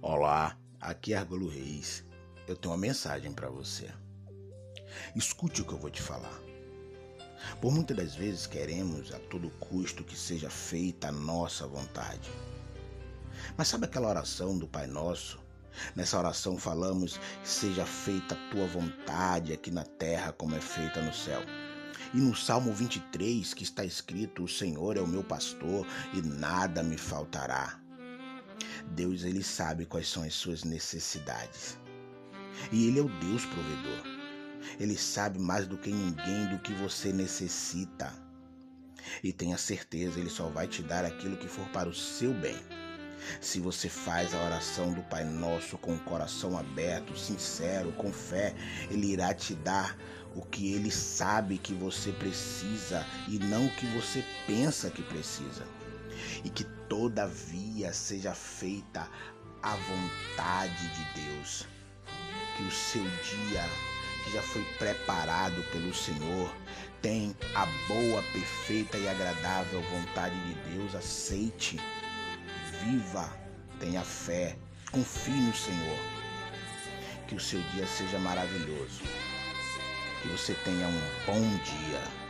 Olá, aqui é Argolo Reis. Eu tenho uma mensagem para você. Escute o que eu vou te falar. Por muitas das vezes queremos a todo custo que seja feita a nossa vontade. Mas sabe aquela oração do Pai Nosso? Nessa oração falamos: seja feita a tua vontade aqui na terra como é feita no céu. E no Salmo 23 que está escrito: O Senhor é o meu pastor e nada me faltará. Deus ele sabe quais são as suas necessidades. E ele é o Deus provedor. Ele sabe mais do que ninguém do que você necessita. E tenha certeza, ele só vai te dar aquilo que for para o seu bem. Se você faz a oração do Pai Nosso com o coração aberto, sincero, com fé, Ele irá te dar o que Ele sabe que você precisa e não o que você pensa que precisa e que todavia seja feita a vontade de Deus. Que o seu dia, que já foi preparado pelo Senhor, tem a boa, perfeita e agradável vontade de Deus. Aceite, viva, tenha fé, confie no Senhor. Que o seu dia seja maravilhoso. Que você tenha um bom dia.